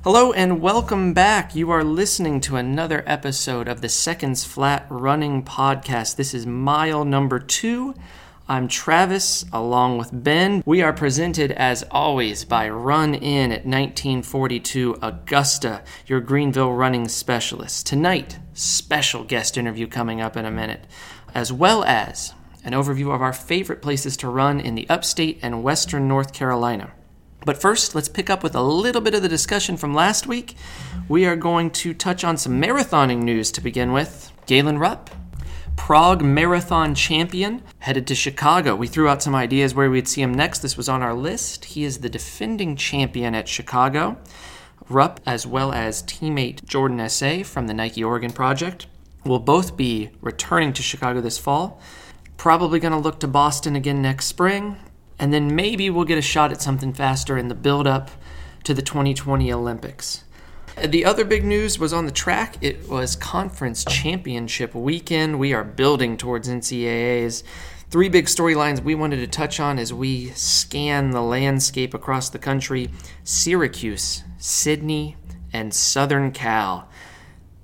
Hello and welcome back. You are listening to another episode of the Seconds Flat Running Podcast. This is mile number two. I'm Travis along with Ben. We are presented as always by Run In at 1942 Augusta, your Greenville running specialist. Tonight, special guest interview coming up in a minute, as well as an overview of our favorite places to run in the upstate and western North Carolina. But first, let's pick up with a little bit of the discussion from last week. We are going to touch on some marathoning news to begin with. Galen Rupp, Prague Marathon champion, headed to Chicago. We threw out some ideas where we'd see him next. This was on our list. He is the defending champion at Chicago. Rupp, as well as teammate Jordan Hasay from the Nike Oregon Project, will both be returning to Chicago this fall. Probably going to look to Boston again next spring and then maybe we'll get a shot at something faster in the build up to the 2020 Olympics. The other big news was on the track. It was conference championship weekend. We are building towards NCAAs. Three big storylines we wanted to touch on as we scan the landscape across the country Syracuse, Sydney, and Southern Cal.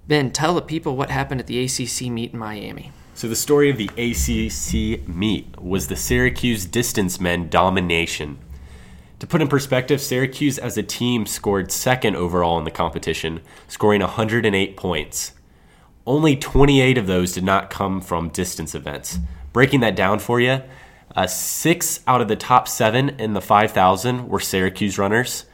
Ben, tell the people what happened at the ACC meet in Miami. So the story of the ACC meet was the Syracuse distance men domination. To put in perspective, Syracuse as a team scored second overall in the competition, scoring 108 points. Only 28 of those did not come from distance events. Breaking that down for you, uh, six out of the top seven in the 5,000 were Syracuse runners.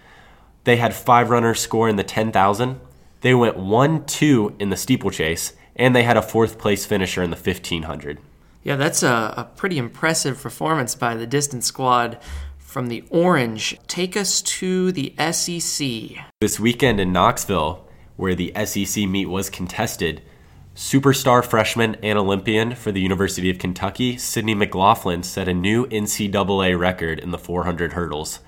They had five runners score in the 10,000. They went 1 2 in the steeplechase and they had a fourth place finisher in the 1500. Yeah, that's a, a pretty impressive performance by the distance squad from the Orange. Take us to the SEC. This weekend in Knoxville, where the SEC meet was contested, superstar freshman and Olympian for the University of Kentucky, Sydney McLaughlin set a new NCAA record in the 400 hurdles.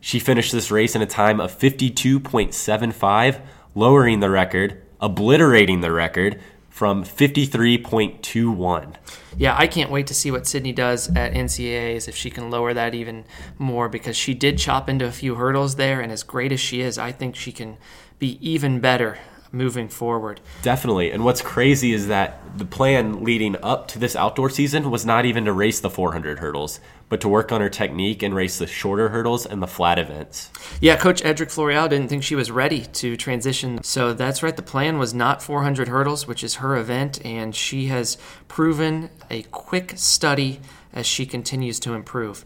She finished this race in a time of 52.75, lowering the record, obliterating the record from 53.21. Yeah, I can't wait to see what Sydney does at NCAAs if she can lower that even more because she did chop into a few hurdles there, and as great as she is, I think she can be even better moving forward. Definitely. And what's crazy is that the plan leading up to this outdoor season was not even to race the 400 hurdles, but to work on her technique and race the shorter hurdles and the flat events. Yeah, Coach Edric Floreal didn't think she was ready to transition. So that's right. The plan was not 400 hurdles, which is her event, and she has proven a quick study as she continues to improve.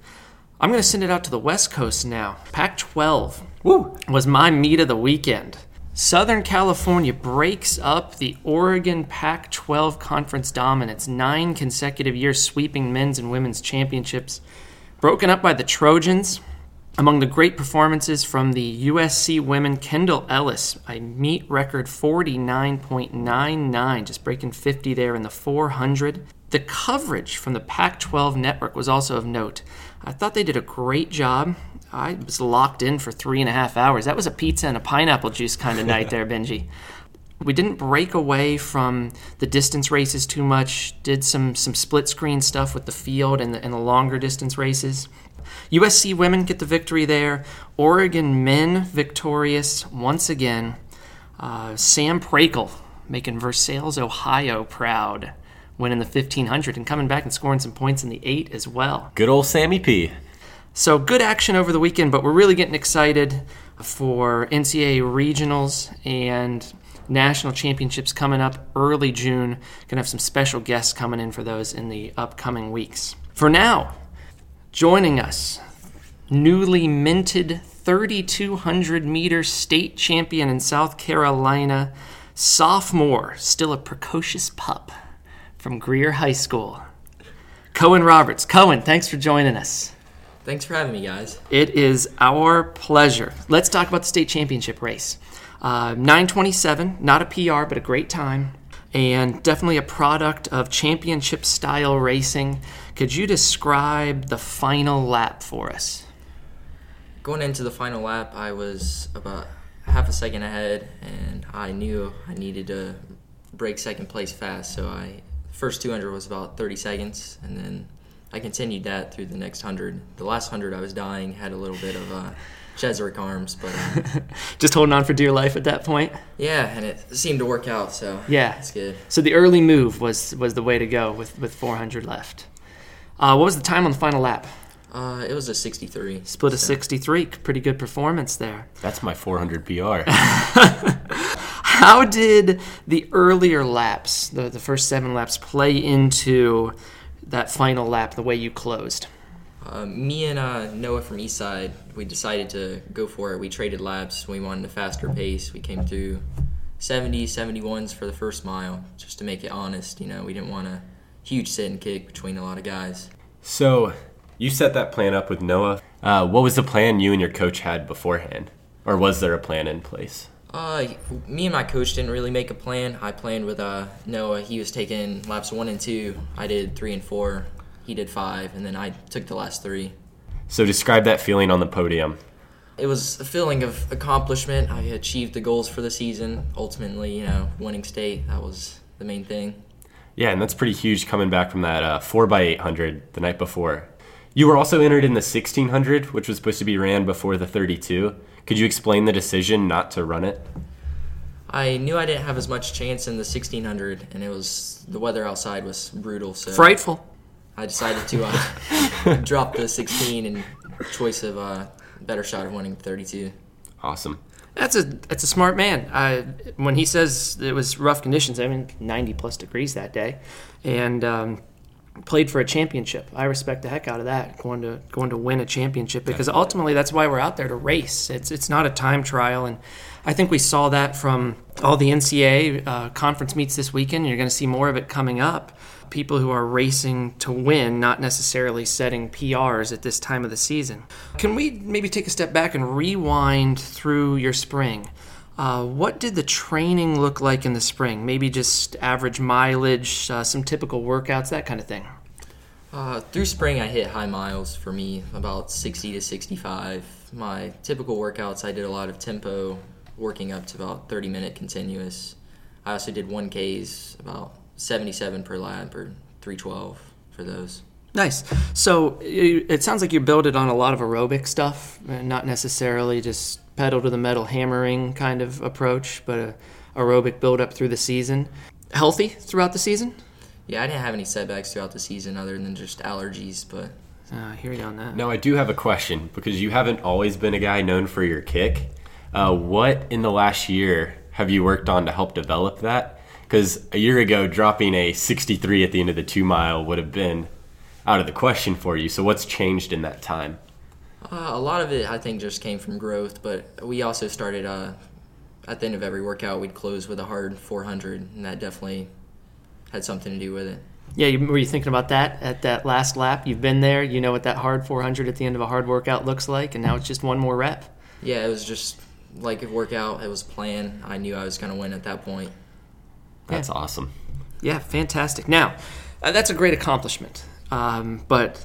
I'm going to send it out to the West Coast now. Pac 12 was my meet of the weekend. Southern California breaks up the Oregon Pac 12 conference dominance, nine consecutive years sweeping men's and women's championships. Broken up by the Trojans. Among the great performances from the USC women, Kendall Ellis, a meet record 49.99, just breaking 50 there in the 400. The coverage from the Pac 12 network was also of note. I thought they did a great job. I was locked in for three and a half hours. That was a pizza and a pineapple juice kind of night there, Benji. We didn't break away from the distance races too much. Did some some split screen stuff with the field and the, and the longer distance races. USC women get the victory there. Oregon men victorious once again. Uh, Sam Prakel making Versailles, Ohio proud, winning the 1500 and coming back and scoring some points in the eight as well. Good old Sammy P. So good action over the weekend, but we're really getting excited for NCAA regionals and national championships coming up early June. Gonna have some special guests coming in for those in the upcoming weeks. For now, joining us, newly minted 3,200 meter state champion in South Carolina, sophomore, still a precocious pup from Greer High School, Coen Roberts. Coen, thanks for joining us. Thanks for having me, guys. It is our pleasure. Let's talk about the state championship race. Uh, 927, not a PR, but a great time, and definitely a product of championship style racing. Could you describe the final lap for us? Going into the final lap, I was about half a second ahead, and I knew I needed to break second place fast. So I first 200 was about 30 seconds, and then I continued that through the next hundred. The last hundred, I was dying, had a little bit of a Cheswick arms, but uh, Just holding on for dear life at that point. yeah, and it seemed to work out. So Yeah. it's good. So the early move was was the way to go with with 400 left. Uh, what was the time on the final lap? Uh, it was a 63. Split a 63. Pretty good performance there. That's my 400 PR. How did the earlier laps, the, the first seven laps, play into that final lap, the way you closed? Uh, me and uh, Noah from Eastside, we decided to go for it. We traded laps. We wanted a faster pace. We came through 70, 71s for the first mile, just to make it honest. You know, we didn't want a huge sit and kick between a lot of guys. so, you set that plan up with Noah. Uh, what was the plan you and your coach had beforehand? Or was there a plan in place? Uh, me and my coach didn't really make a plan. I planned with uh, Noah. He was taking laps one and two. I did three and four. He did five, and then I took the last three. So, describe that feeling on the podium. It was a feeling of accomplishment. I achieved the goals for the season. Ultimately, you know, winning state, that was the main thing. Yeah, and that's pretty huge coming back from that uh, 4x800 the night before. You were also entered in the 1600, which was supposed to be ran before the 32. Could you explain the decision not to run it? I knew I didn't have as much chance in the 1600, and it was the weather outside was brutal. So Frightful. I decided to uh, drop the 16 and choice of a better shot of winning the 32. Awesome. That's a that's a smart man. Uh, when he says it was rough conditions, I mean 90 plus degrees that day, and um, played for a championship. I respect the heck out of that. Going to going to win a championship because ultimately that's why we're out there to race. It's it's not a time trial, and I think we saw that from all the NCAA uh, conference meets this weekend. You're going to see more of it coming up. People who are racing to win, not necessarily setting PRs at this time of the season. Can we maybe take a step back and rewind through your spring? Uh, what did the training look like in the spring? Maybe just average mileage, uh, some typical workouts, that kind of thing. Uh, through spring, I hit high miles for me, about 60 to 65. My typical workouts, I did a lot of tempo, working up to about 30 minute continuous. I also did 1Ks, about 77 per lap or 312 for those. Nice. So it sounds like you build it on a lot of aerobic stuff, not necessarily just pedal to the metal hammering kind of approach, but a aerobic build up through the season. Healthy throughout the season? Yeah, I didn't have any setbacks throughout the season other than just allergies, but Uh, I hear you on that. Now, I do have a question because you haven't always been a guy known for your kick. Uh, what in the last year have you worked on to help develop that? Because a year ago, dropping a 63 at the end of the two mile would have been out of the question for you. So, what's changed in that time? Uh, a lot of it, I think, just came from growth, but we also started uh, at the end of every workout, we'd close with a hard 400, and that definitely had something to do with it. Yeah, you, were you thinking about that at that last lap? You've been there. You know what that hard 400 at the end of a hard workout looks like, and now it's just one more rep. Yeah, it was just like a workout. It was a plan. I knew I was going to win at that point. That's awesome. Yeah, fantastic. Now, uh, that's a great accomplishment. Um, but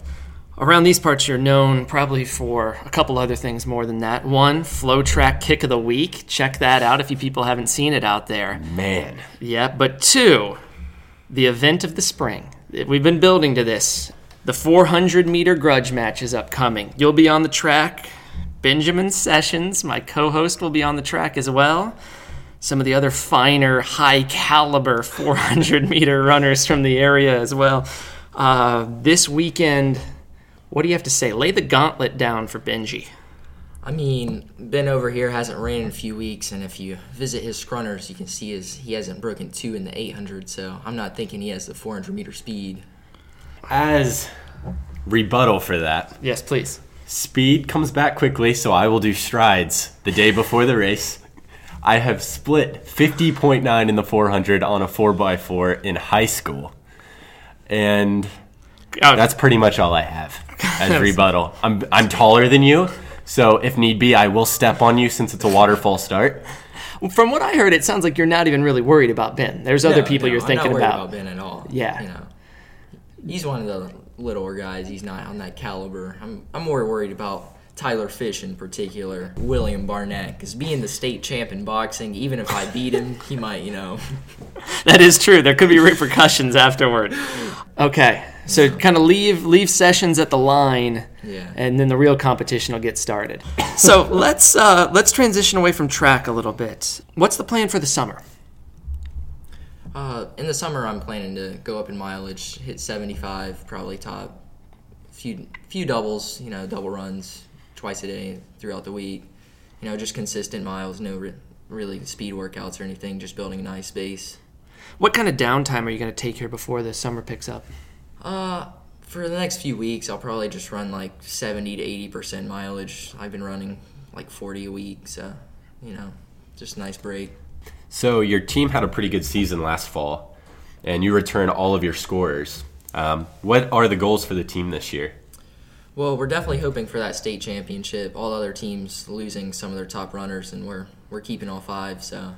around these parts, you're known probably for a couple other things more than that. One, Flow Track Kick of the Week. Check that out if you people haven't seen it out there. Man, Yeah, but two, the event of the spring. We've been building to this. The 400 meter grudge match is upcoming. You'll be on the track. Benjamin Sessions, my co host, will be on the track as well. Some of the other finer, high caliber 400 meter runners from the area as well. Uh, this weekend, what do you have to say? Lay the gauntlet down for Benji. I mean, Ben over here hasn't ran in a few weeks, and if you visit his scrunners, you can see his he hasn't broken two in the 800. So I'm not thinking he has the 400 meter speed. as rebuttal for that, Yes, please. Speed comes back quickly, so I will do strides the day before the race. I have split 50.9 in the 400 on a 4x4 in high school. And Oh, that's pretty much all I have as rebuttal. I'm, I'm taller than you, so if need be, I will step on you since it's a waterfall start. From what I heard, it sounds like you're not even really worried about Ben. There's other No, people no, you're I'm thinking not worried about. about Ben at all. Yeah. you know, he's one of the littler guys. He's not on that caliber. I'm I'm more worried about Tyler Fish in particular, William Barnett, because being the state champ in boxing, even if I beat him, he might, you know. That is true. There could be repercussions afterward. Okay, so kind of leave leave sessions at the line. Yeah. and then the real competition will get started. so let's uh, let's transition away from track a little bit. What's the plan for the summer? Uh, in the summer, I'm planning to go up in mileage, hit 75, probably top few few doubles, you know, double runs twice a day throughout the week. You know, just consistent miles, no re- really speed workouts or anything, just building a nice base. What kind of downtime are you going to take here before the summer picks up? Uh, for the next few weeks, I'll probably just run like 70 to 80 percent mileage. I've been running like 40 a week, so you know, just a nice break. So your team had a pretty good season last fall, and you return all of your scorers. Um, what are the goals for the team this year? Well, we're definitely hoping for that state championship. All other teams losing some of their top runners, and we're we're keeping all five, so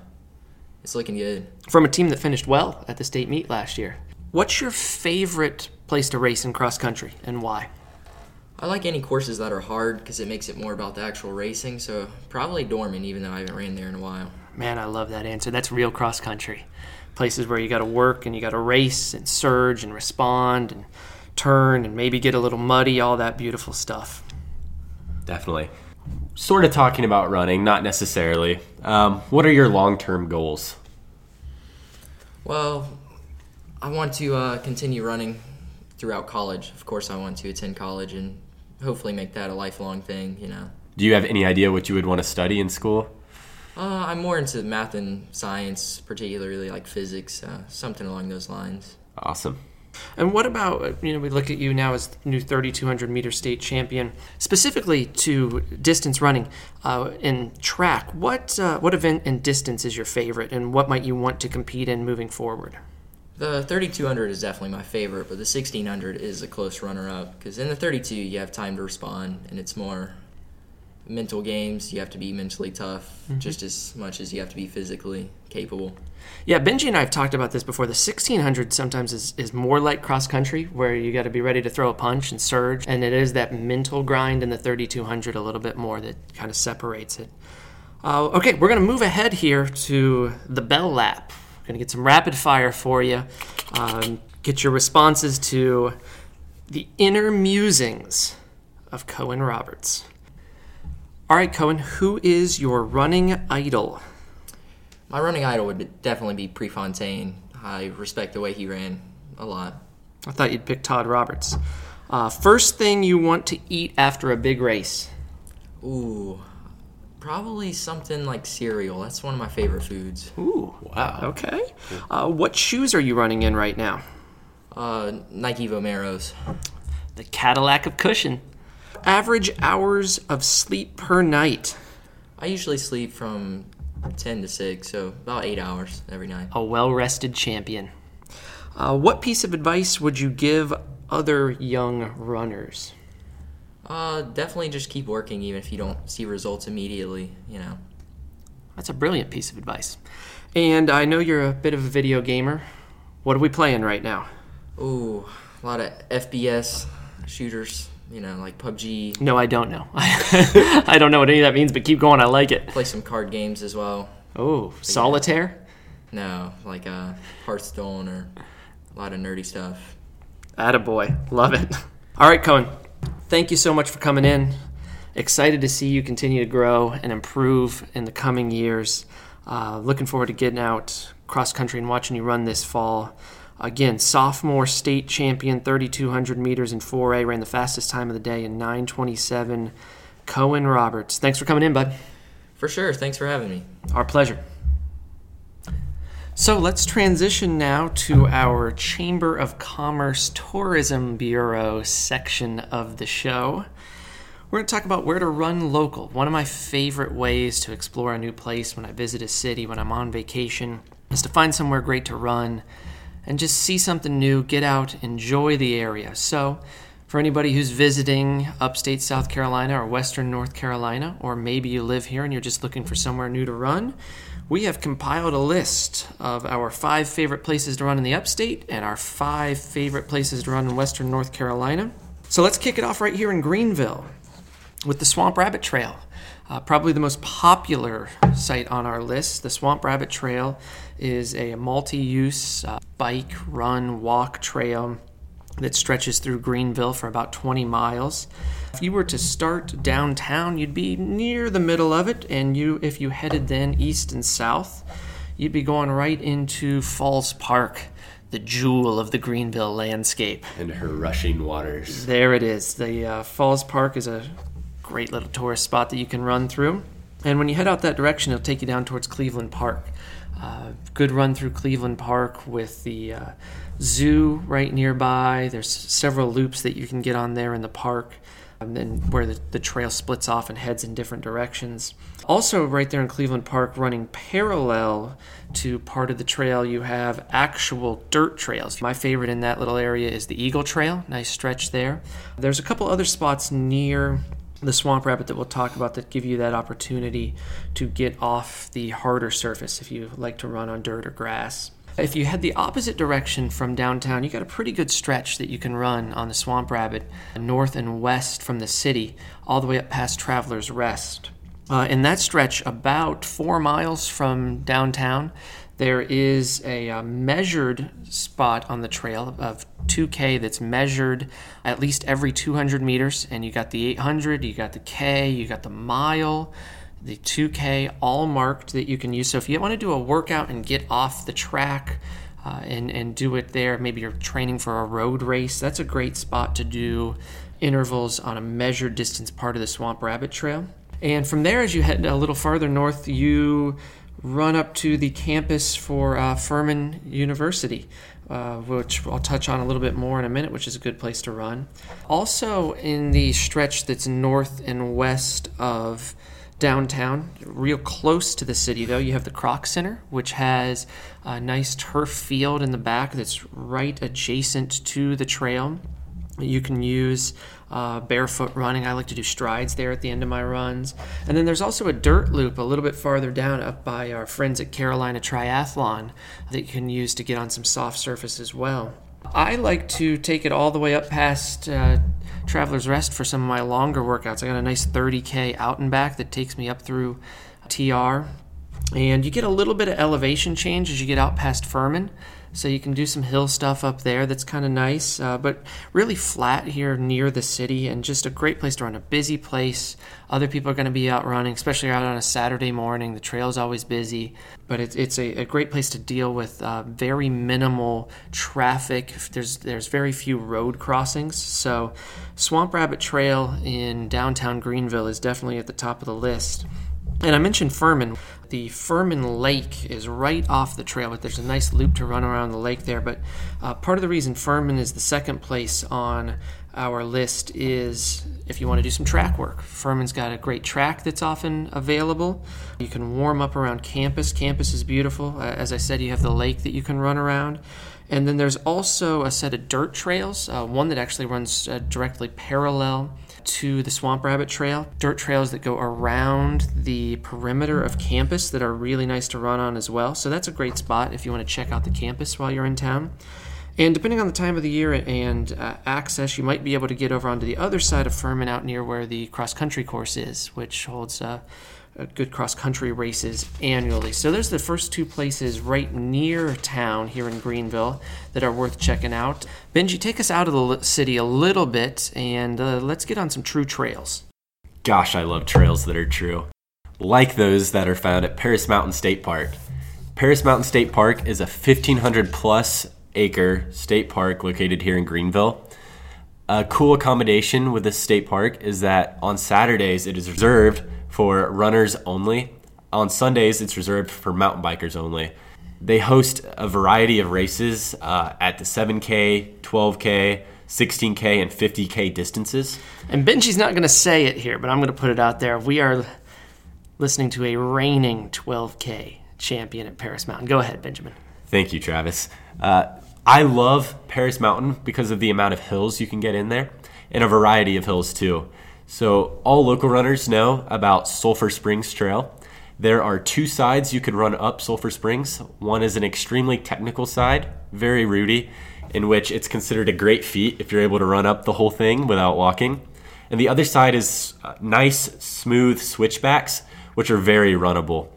it's looking good. From a team that finished well at the state meet last year. What's your favorite place to race in cross country and why? I like any courses that are hard because it makes it more about the actual racing. So probably Dorman, even though I haven't ran there in a while. Man, I love that answer. That's real cross country. Places where you got to work and you got to race and surge and respond and turn and maybe get a little muddy, all that beautiful stuff. Definitely. Sort of talking about running, not necessarily. Um, what are your long term goals? Well, I want to uh, continue running throughout college. Of course, I want to attend college and hopefully make that a lifelong thing. You know. Do you have any idea what you would want to study in school? Uh, I'm more into math and science, particularly like physics, uh, something along those lines. Awesome. And what about, you know, we look at you now as new 3,200 meter state champion, specifically to distance running uh, in track. What, uh, what event and distance is your favorite, and what might you want to compete in moving forward? The 3200 is definitely my favorite, but the 1600 is a close runner up because in the 32 you have time to respond and it's more mental games. You have to be mentally tough just as much as you have to be physically capable. Yeah, Benji and I have talked about this before. The 1600 sometimes is, is more like cross country, where you got to be ready to throw a punch and surge, and it is that mental grind in the 3200 a little bit more that kind of separates it. Uh, okay, we're going to move ahead here to the bell lap. Going to get some rapid fire for you. Um, get your responses to the inner musings of Coen Roberts. All right, Coen, who is your running idol? My running idol would definitely be Prefontaine. I respect the way he ran a lot. I thought you'd pick Todd Roberts. Uh, first thing you want to eat after a big race? Ooh, probably something like cereal. That's one of my favorite foods. Ooh, Wow. okay. Uh, what shoes are you running in right now? Uh, Nike Vomeros. The Cadillac of Cushion. Average hours of sleep per night. I usually sleep from 10 to 6, so about 8 hours every night. A well rested champion. Uh, what piece of advice would you give other young runners? Uh, definitely just keep working even if you don't see results immediately, you know. That's a brilliant piece of advice. And I know you're a bit of a video gamer. What are we playing right now? Ooh, a lot of FPS shooters, you know, like PUBG. No, I don't know. I don't know what any of that means, but keep going. I like it. Play some card games as well. Oh, solitaire? No, like uh, Hearthstone or a lot of nerdy stuff. Attaboy. Love it. All right, Coen. Thank you so much for coming in. Excited to see you continue to grow and improve in the coming years. Uh, looking forward to getting out cross country and watching you run this fall. Again, sophomore state champion, 3,200 meters in 4A, ran the fastest time of the day in 927. Coen Roberts. Thanks for coming in, bud. For sure. Thanks for having me. Our pleasure. So let's transition now to our Chamber of Commerce Tourism Bureau section of the show. We're going to talk about where to run local. One of my favorite ways to explore a new place when I visit a city, when I'm on vacation, is to find somewhere great to run and just see something new, get out, enjoy the area. So, for anybody who's visiting upstate South Carolina or western North Carolina, or maybe you live here and you're just looking for somewhere new to run, we have compiled a list of our five favorite places to run in the upstate and our five favorite places to run in western North Carolina. So let's kick it off right here in Greenville with the Swamp Rabbit Trail. Uh, probably the most popular site on our list. The Swamp Rabbit Trail is a multi use uh, bike, run, walk trail that stretches through Greenville for about 20 miles. If you were to start downtown, you'd be near the middle of it, and you, if you headed then east and south, you'd be going right into Falls Park, the jewel of the Greenville landscape. And her rushing waters. There it is. The uh, Falls Park is a great little tourist spot that you can run through. And when you head out that direction, it'll take you down towards Cleveland Park. Uh, good run through Cleveland Park with the uh, zoo right nearby. There's several loops that you can get on there in the park, and then where the, the trail splits off and heads in different directions. Also, right there in Cleveland Park, running parallel to part of the trail, you have actual dirt trails. My favorite in that little area is the Eagle Trail, nice stretch there. There's a couple other spots near the swamp rabbit that we'll talk about that give you that opportunity to get off the harder surface if you like to run on dirt or grass. If you head the opposite direction from downtown, you got a pretty good stretch that you can run on the Swamp Rabbit, north and west from the city, all the way up past Traveler's Rest. Uh, in that stretch, about four miles from downtown, there is a, uh, measured spot on the trail of 2K that's measured at least every 200 meters. And you got the 800, you got the K, you got the mile the 2K all marked that you can use. So if you want to do a workout and get off the track uh, and, and do it there, maybe you're training for a road race, that's a great spot to do intervals on a measured distance part of the Swamp Rabbit Trail. And from there, as you head a little farther north, you run up to the campus for uh, Furman University, uh, which I'll touch on a little bit more in a minute, which is a good place to run. Also, in the stretch that's north and west of downtown, real close to the city, though. You have the Kroc Center, which has a nice turf field in the back that's right adjacent to the trail. You can use uh, barefoot running. I like to do strides there at the end of my runs. And then there's also a dirt loop a little bit farther down up by our friends at Carolina Triathlon that you can use to get on some soft surface as well. I like to take it all the way up past uh, Traveler's Rest for some of my longer workouts. I got a nice 30K out and back that takes me up through TR. And you get a little bit of elevation change as you get out past Furman. So you can do some hill stuff up there that's kind of nice, uh, but really flat here near the city and just a great place to run. A busy place. Other people are going to be out running, especially out on a Saturday morning. The trail's always busy, but it's, it's a, a great place to deal with uh, very minimal traffic. There's, there's very few road crossings. So Swamp Rabbit Trail in downtown Greenville is definitely at the top of the list. And I mentioned Furman the Furman Lake is right off the trail, but there's a nice loop to run around the lake there. But uh, part of the reason Furman is the second place on our list is if you want to do some track work. Furman's got a great track that's often available. You can warm up around campus. Campus is beautiful. As I said, you have the lake that you can run around. And then there's also a set of dirt trails, uh, one that actually runs uh, directly parallel to the Swamp Rabbit Trail, dirt trails that go around the perimeter of campus that are really nice to run on as well. So that's a great spot if you want to check out the campus while you're in town. And depending on the time of the year and uh, access, you might be able to get over onto the other side of Furman out near where the cross country course is, which holds uh, good cross country races annually. So there's the first two places right near town here in Greenville that are worth checking out. Benji, take us out of the city a little bit and uh, let's get on some true trails. Gosh, I love trails that are true. Like those that are found at Paris Mountain State Park. Paris Mountain State Park is a 1,500 plus acre state park located here in Greenville. A cool accommodation with this state park is that on Saturdays it is reserved for runners only. On Sundays, it's reserved for mountain bikers only. They host a variety of races uh, at the 7K, 12K, 16K, and 50K distances. And Benji's not going to say it here, but I'm going to put it out there. We are listening to a reigning 12K champion at Paris Mountain. Go ahead, Benjamin. Thank you, Travis. Uh, I love Paris Mountain because of the amount of hills you can get in there and a variety of hills too. So, all local runners know about Sulphur Springs Trail. There are two sides you could run up Sulphur Springs. One is an extremely technical side, very rooty, in which it's considered a great feat if you're able to run up the whole thing without walking. And the other side is uh, nice, smooth switchbacks, which are very runnable.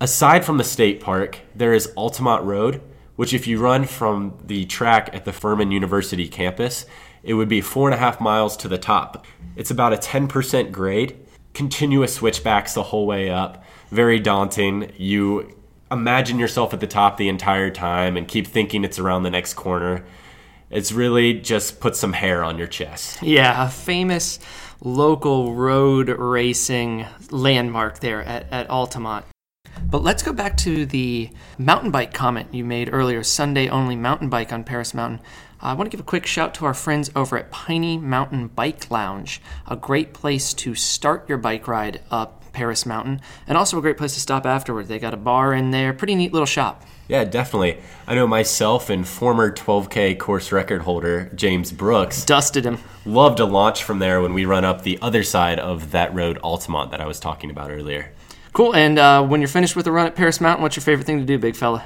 Aside from the state park, there is Altamont Road, which, if you run from the track at the Furman University campus, it would be four and a half miles to the top. It's about a 10% grade, continuous switchbacks the whole way up. Very daunting. You imagine yourself at the top the entire time and keep thinking it's around the next corner. It's really just put some hair on your chest. Yeah, a famous local road racing landmark there at, at Altamont. But let's go back to the mountain bike comment you made earlier Sunday only mountain bike on Paris Mountain. I want to give a quick shout to our friends over at Piney Mountain Bike Lounge, a great place to start your bike ride up Paris Mountain, and also a great place to stop afterward. They got a bar in there, pretty neat little shop. Yeah, definitely. I know myself and former 12K course record holder James Brooks Dusted him. love to launch from there when we run up the other side of that road, Altamont, that I was talking about earlier. Cool. And uh, when you're finished with the run at Paris Mountain, what's your favorite thing to do, big fella?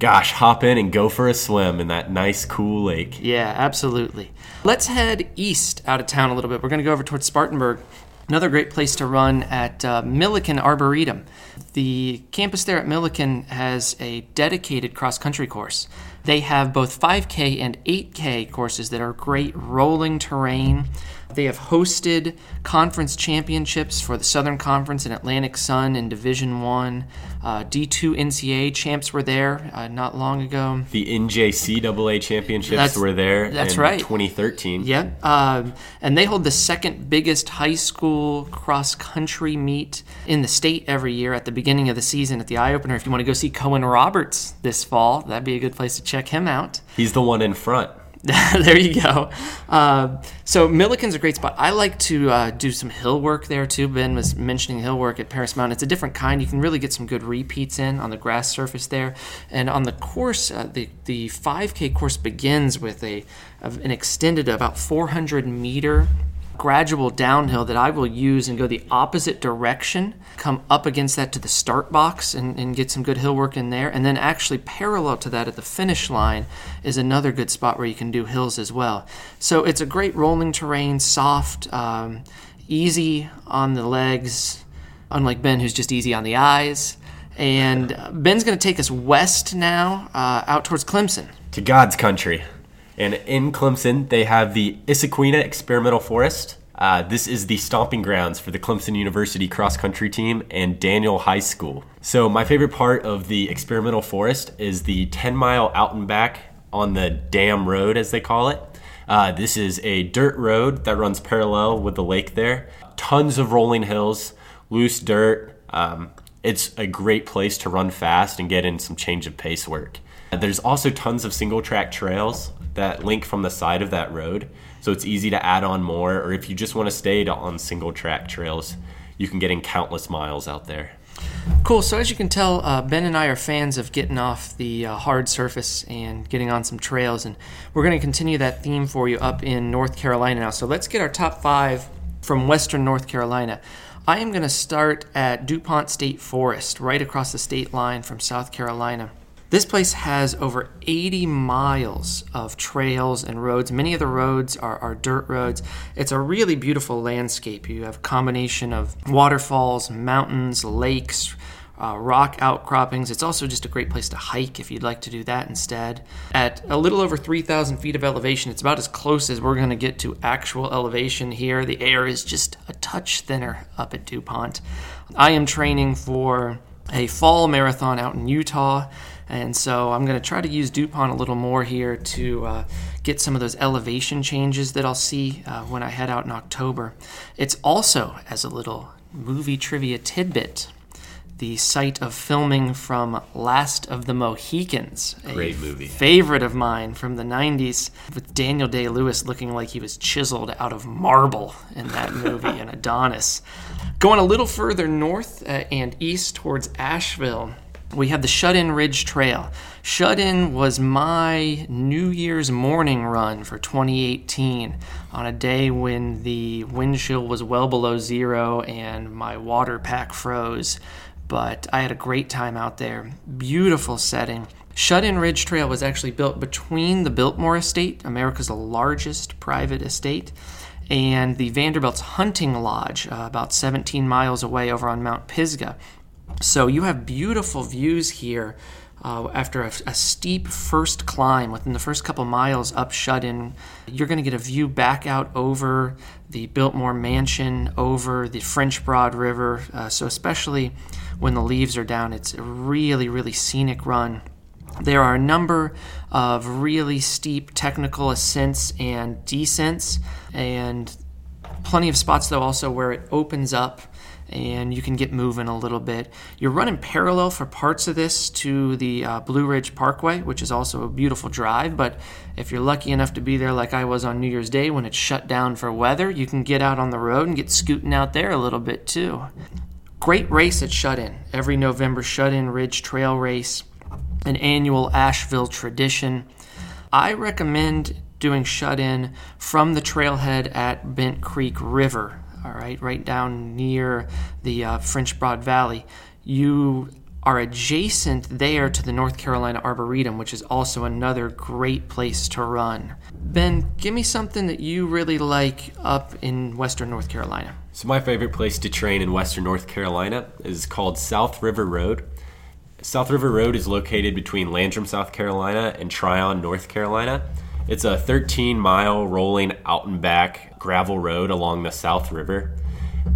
Gosh, hop in and go for a swim in that nice, cool lake. Yeah, absolutely. Let's head east out of town a little bit. We're going to go over towards Spartanburg. Another great place to run at uh, Milliken Arboretum. The campus there at Milliken has a dedicated cross country course. They have both 5K and 8K courses that are great rolling terrain. They have hosted conference championships for the Southern Conference and Atlantic Sun in Division One. Uh, D2 NCAA champs were there uh, not long ago. The NJCAA championships That's- were there that's in right. 2013. Yep. um, and they hold the second biggest high school cross country meet in the state every year at the beginning of the season at the eye opener. If you want to go see Coen Roberts this fall, that'd be a good place to check him out. He's the one in front. there you go. Uh, so Milliken's a great spot. I like to uh, do some hill work there too. Ben was mentioning hill work at Paris Mountain. It's a different kind. You can really get some good repeats in on the grass surface there, and on the course, uh, the the 5K course begins with a an extended about 400 meter gradual downhill that I will use and go the opposite direction, come up against that to the start box and, and get some good hill work in there. And then actually parallel to that at the finish line is another good spot where you can do hills as well. So it's a great rolling terrain, soft, um, easy on the legs, unlike Ben, who's just easy on the eyes. And Ben's going to take us west now, uh, out towards Clemson. to God's country. And in Clemson, they have the Issaqueena Experimental Forest. Uh, this is the stomping grounds for the Clemson University cross country team and Daniel High School. So, my favorite part of the Experimental Forest is the 10 mile out and back on the Dam Road, as they call it. Uh, this is a dirt road that runs parallel with the lake there. Tons of rolling hills, loose dirt. Um, it's a great place to run fast and get in some change of pace work. There's also tons of single track trails that link from the side of that road, so it's easy to add on more. Or if you just want to stay on single track trails, you can get in countless miles out there. Cool. So as you can tell, uh, Ben and I are fans of getting off the uh, hard surface and getting on some trails, and we're going to continue that theme for you up in North Carolina now. So let's get our top five from Western North Carolina. I am going to start at DuPont State Forest, right across the state line from South Carolina. This place has over 80 miles of trails and roads. Many of the roads are, are dirt roads. It's a really beautiful landscape. You have a combination of waterfalls, mountains, lakes, uh, rock outcroppings. It's also just a great place to hike if you'd like to do that instead. At a little over 3,000 feet of elevation, it's about as close as we're going to get to actual elevation here. The air is just a touch thinner up at DuPont. I am training for a fall marathon out in Utah. And so I'm going to try to use DuPont a little more here to uh, get some of those elevation changes that I'll see uh, when I head out in October. It's also, as a little movie trivia tidbit, the site of filming from Last of the Mohicans. a Great movie. Favorite of mine from the 90s, with Daniel Day Lewis looking like he was chiseled out of marble in that movie, and Adonis. Going a little further north uh, and east towards Asheville, we have the Shut In Ridge Trail. Shut In was my New Year's morning run for 2018 on a day when the wind chill was well below zero and my water pack froze. But I had a great time out there. Beautiful setting. Shut In Ridge Trail was actually built between the Biltmore Estate, America's largest private estate, and the Vanderbilt's Hunting Lodge, uh, about 17 miles away over on Mount Pisgah. So you have beautiful views here Uh, after a, a, steep first climb, within the first couple miles up Shut In, you're going to get a view back out over the Biltmore Mansion, over the French Broad River. Uh, so, especially when the leaves are down, it's a really, really scenic run. There are a number of really steep technical ascents and descents, and plenty of spots, though, also where it opens up and you can get moving a little bit. You're running parallel for parts of this to the uh, Blue Ridge Parkway, which is also a beautiful drive. But if you're lucky enough to be there, like I was on New Year's Day when it's shut down for weather, you can get out on the road and get scooting out there a little bit too. Great race at Shut In. Every November Shut In Ridge Trail Race, an annual Asheville tradition. I recommend doing shut in from the trailhead at Bent Creek River all right, right down near the uh, French Broad Valley. You are adjacent there to the North Carolina Arboretum, which is also another great place to run. Ben, give me something that you really like up in Western North Carolina. So, my favorite place to train in Western North Carolina is called South River Road. South River Road is located between Landrum, South Carolina, and Tryon, North Carolina. It's a 13 mile rolling out and back gravel road along the South River.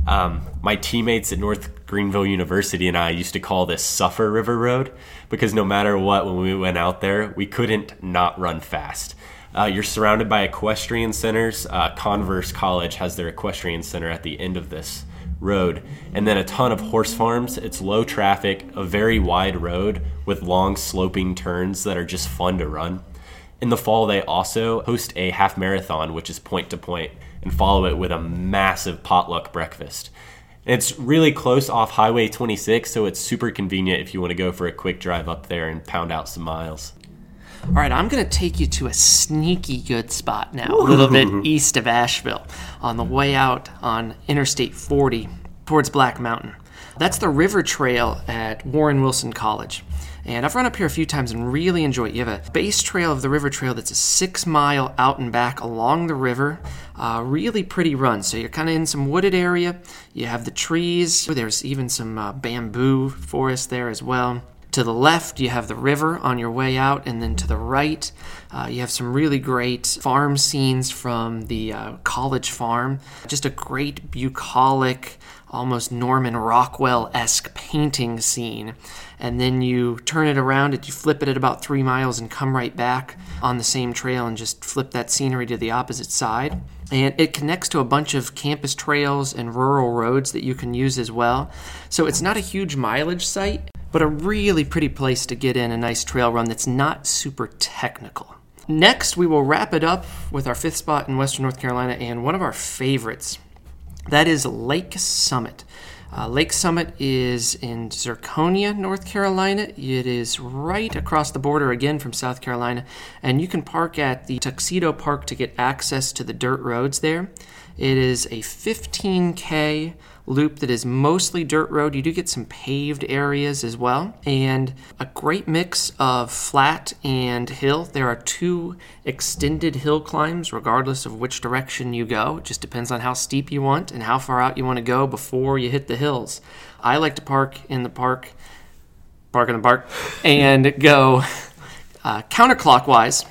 Um, my teammates at North Greenville University and I used to call this Suffer River Road because no matter what, when we went out there, we couldn't not run fast. Uh, you're surrounded by equestrian centers. Uh, Converse College has their equestrian center at the end of this road, and then a ton of horse farms. It's low traffic, a very wide road with long sloping turns that are just fun to run. In the fall, they also host a half marathon, which is point to point, and follow it with a massive potluck breakfast. it's really close off Highway 26, so it's super convenient if you want to go for a quick drive up there and pound out some miles. All right, I'm going to take you to a sneaky good spot now, a little bit east of Asheville, on the way out on Interstate 40 towards Black Mountain. That's the river trail at Warren Wilson College. And I've run up here a few times and really enjoy it. You have a base trail of the river trail that's a six mile out and back along the river. Uh, really pretty run. So you're kind of in some wooded area. You have the trees. There's even some uh, bamboo forest there as well. To the left, you have the river on your way out, and then to the right, uh, you have some really great farm scenes from the uh, college farm. Just a great bucolic, almost Norman Rockwell esque painting scene. And then you turn it around, and you flip it at about three miles and come right back on the same trail and just flip that scenery to the opposite side. And it connects to a bunch of campus trails and rural roads that you can use as well. So it's not a huge mileage site, but a really pretty place to get in a nice trail run that's not super technical. Next, we will wrap it up with our fifth spot in Western North Carolina and one of our favorites. That is Lake Summit. Uh, Lake Summit is in Zirconia, North Carolina. It is right across the border again from South Carolina, and you can park at the Tuxedo Park to get access to the dirt roads there. It is a 15K loop that is mostly dirt road. You do get some paved areas as well, and a great mix of flat and hill. There are two extended hill climbs, regardless of which direction you go. It just depends on how steep you want and how far out you want to go before you hit the hills. I like to park in the park, park in the park, and go uh, counterclockwise.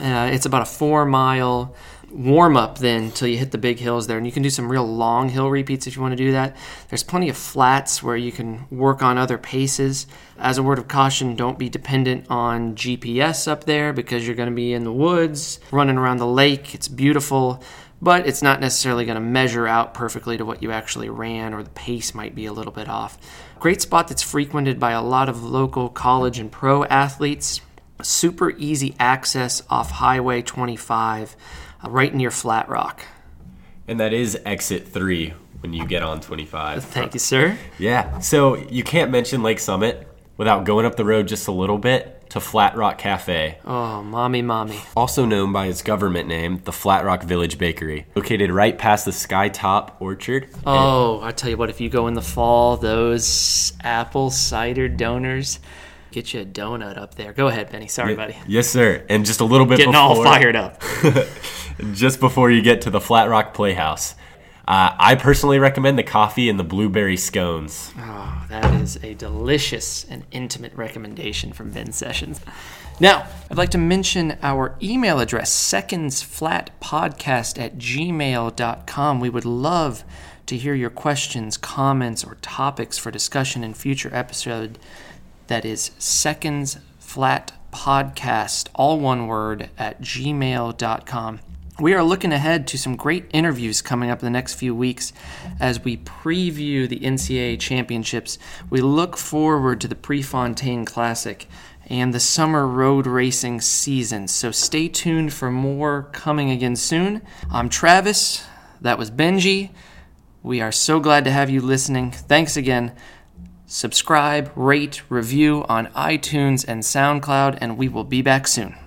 Uh, it's about a four mile warm up then until you hit the big hills there. And you can do some real long hill repeats if you want to do that. There's plenty of flats where you can work on other paces. As a word of caution, don't be dependent on GPS up there because you're going to be in the woods, running around the lake. It's beautiful, but it's not necessarily going to measure out perfectly to what you actually ran, or the pace might be a little bit off. Great spot that's frequented by a lot of local college and pro athletes. Super easy access off Highway 25 right near Flat Rock. And that is exit three when you get on 25. Thank you, sir. Yeah. So you can't mention Lake Summit without going up the road just a little bit to Flat Rock Cafe. Oh, mommy, mommy. Also known by its government name, the Flat Rock Village Bakery, located right past the Skytop Orchard. Oh, I tell you what, if you go in the fall, those apple cider donors get you a donut up there. Go ahead, Benny. Sorry, buddy. Yes, sir. And just a little bit getting before, all fired up. just before you get to the Flat Rock Playhouse. Uh, I personally recommend the coffee and the blueberry scones. Oh, that is a delicious and intimate recommendation from Ben Sessions. Now, I'd like to mention our email address, secondsflatpodcast at gmail.com. We would love to hear your questions, comments, or topics for discussion in future episode. That is seconds flat podcast, all one word, at gmail.com. We are looking ahead to some great interviews coming up in the next few weeks as we preview the NCAA championships. We look forward to the Prefontaine Classic and the summer road racing season. So stay tuned for more coming again soon. I'm Travis. That was Benji. We are so glad to have you listening. Thanks again. Subscribe, rate, review on iTunes and SoundCloud, and we will be back soon.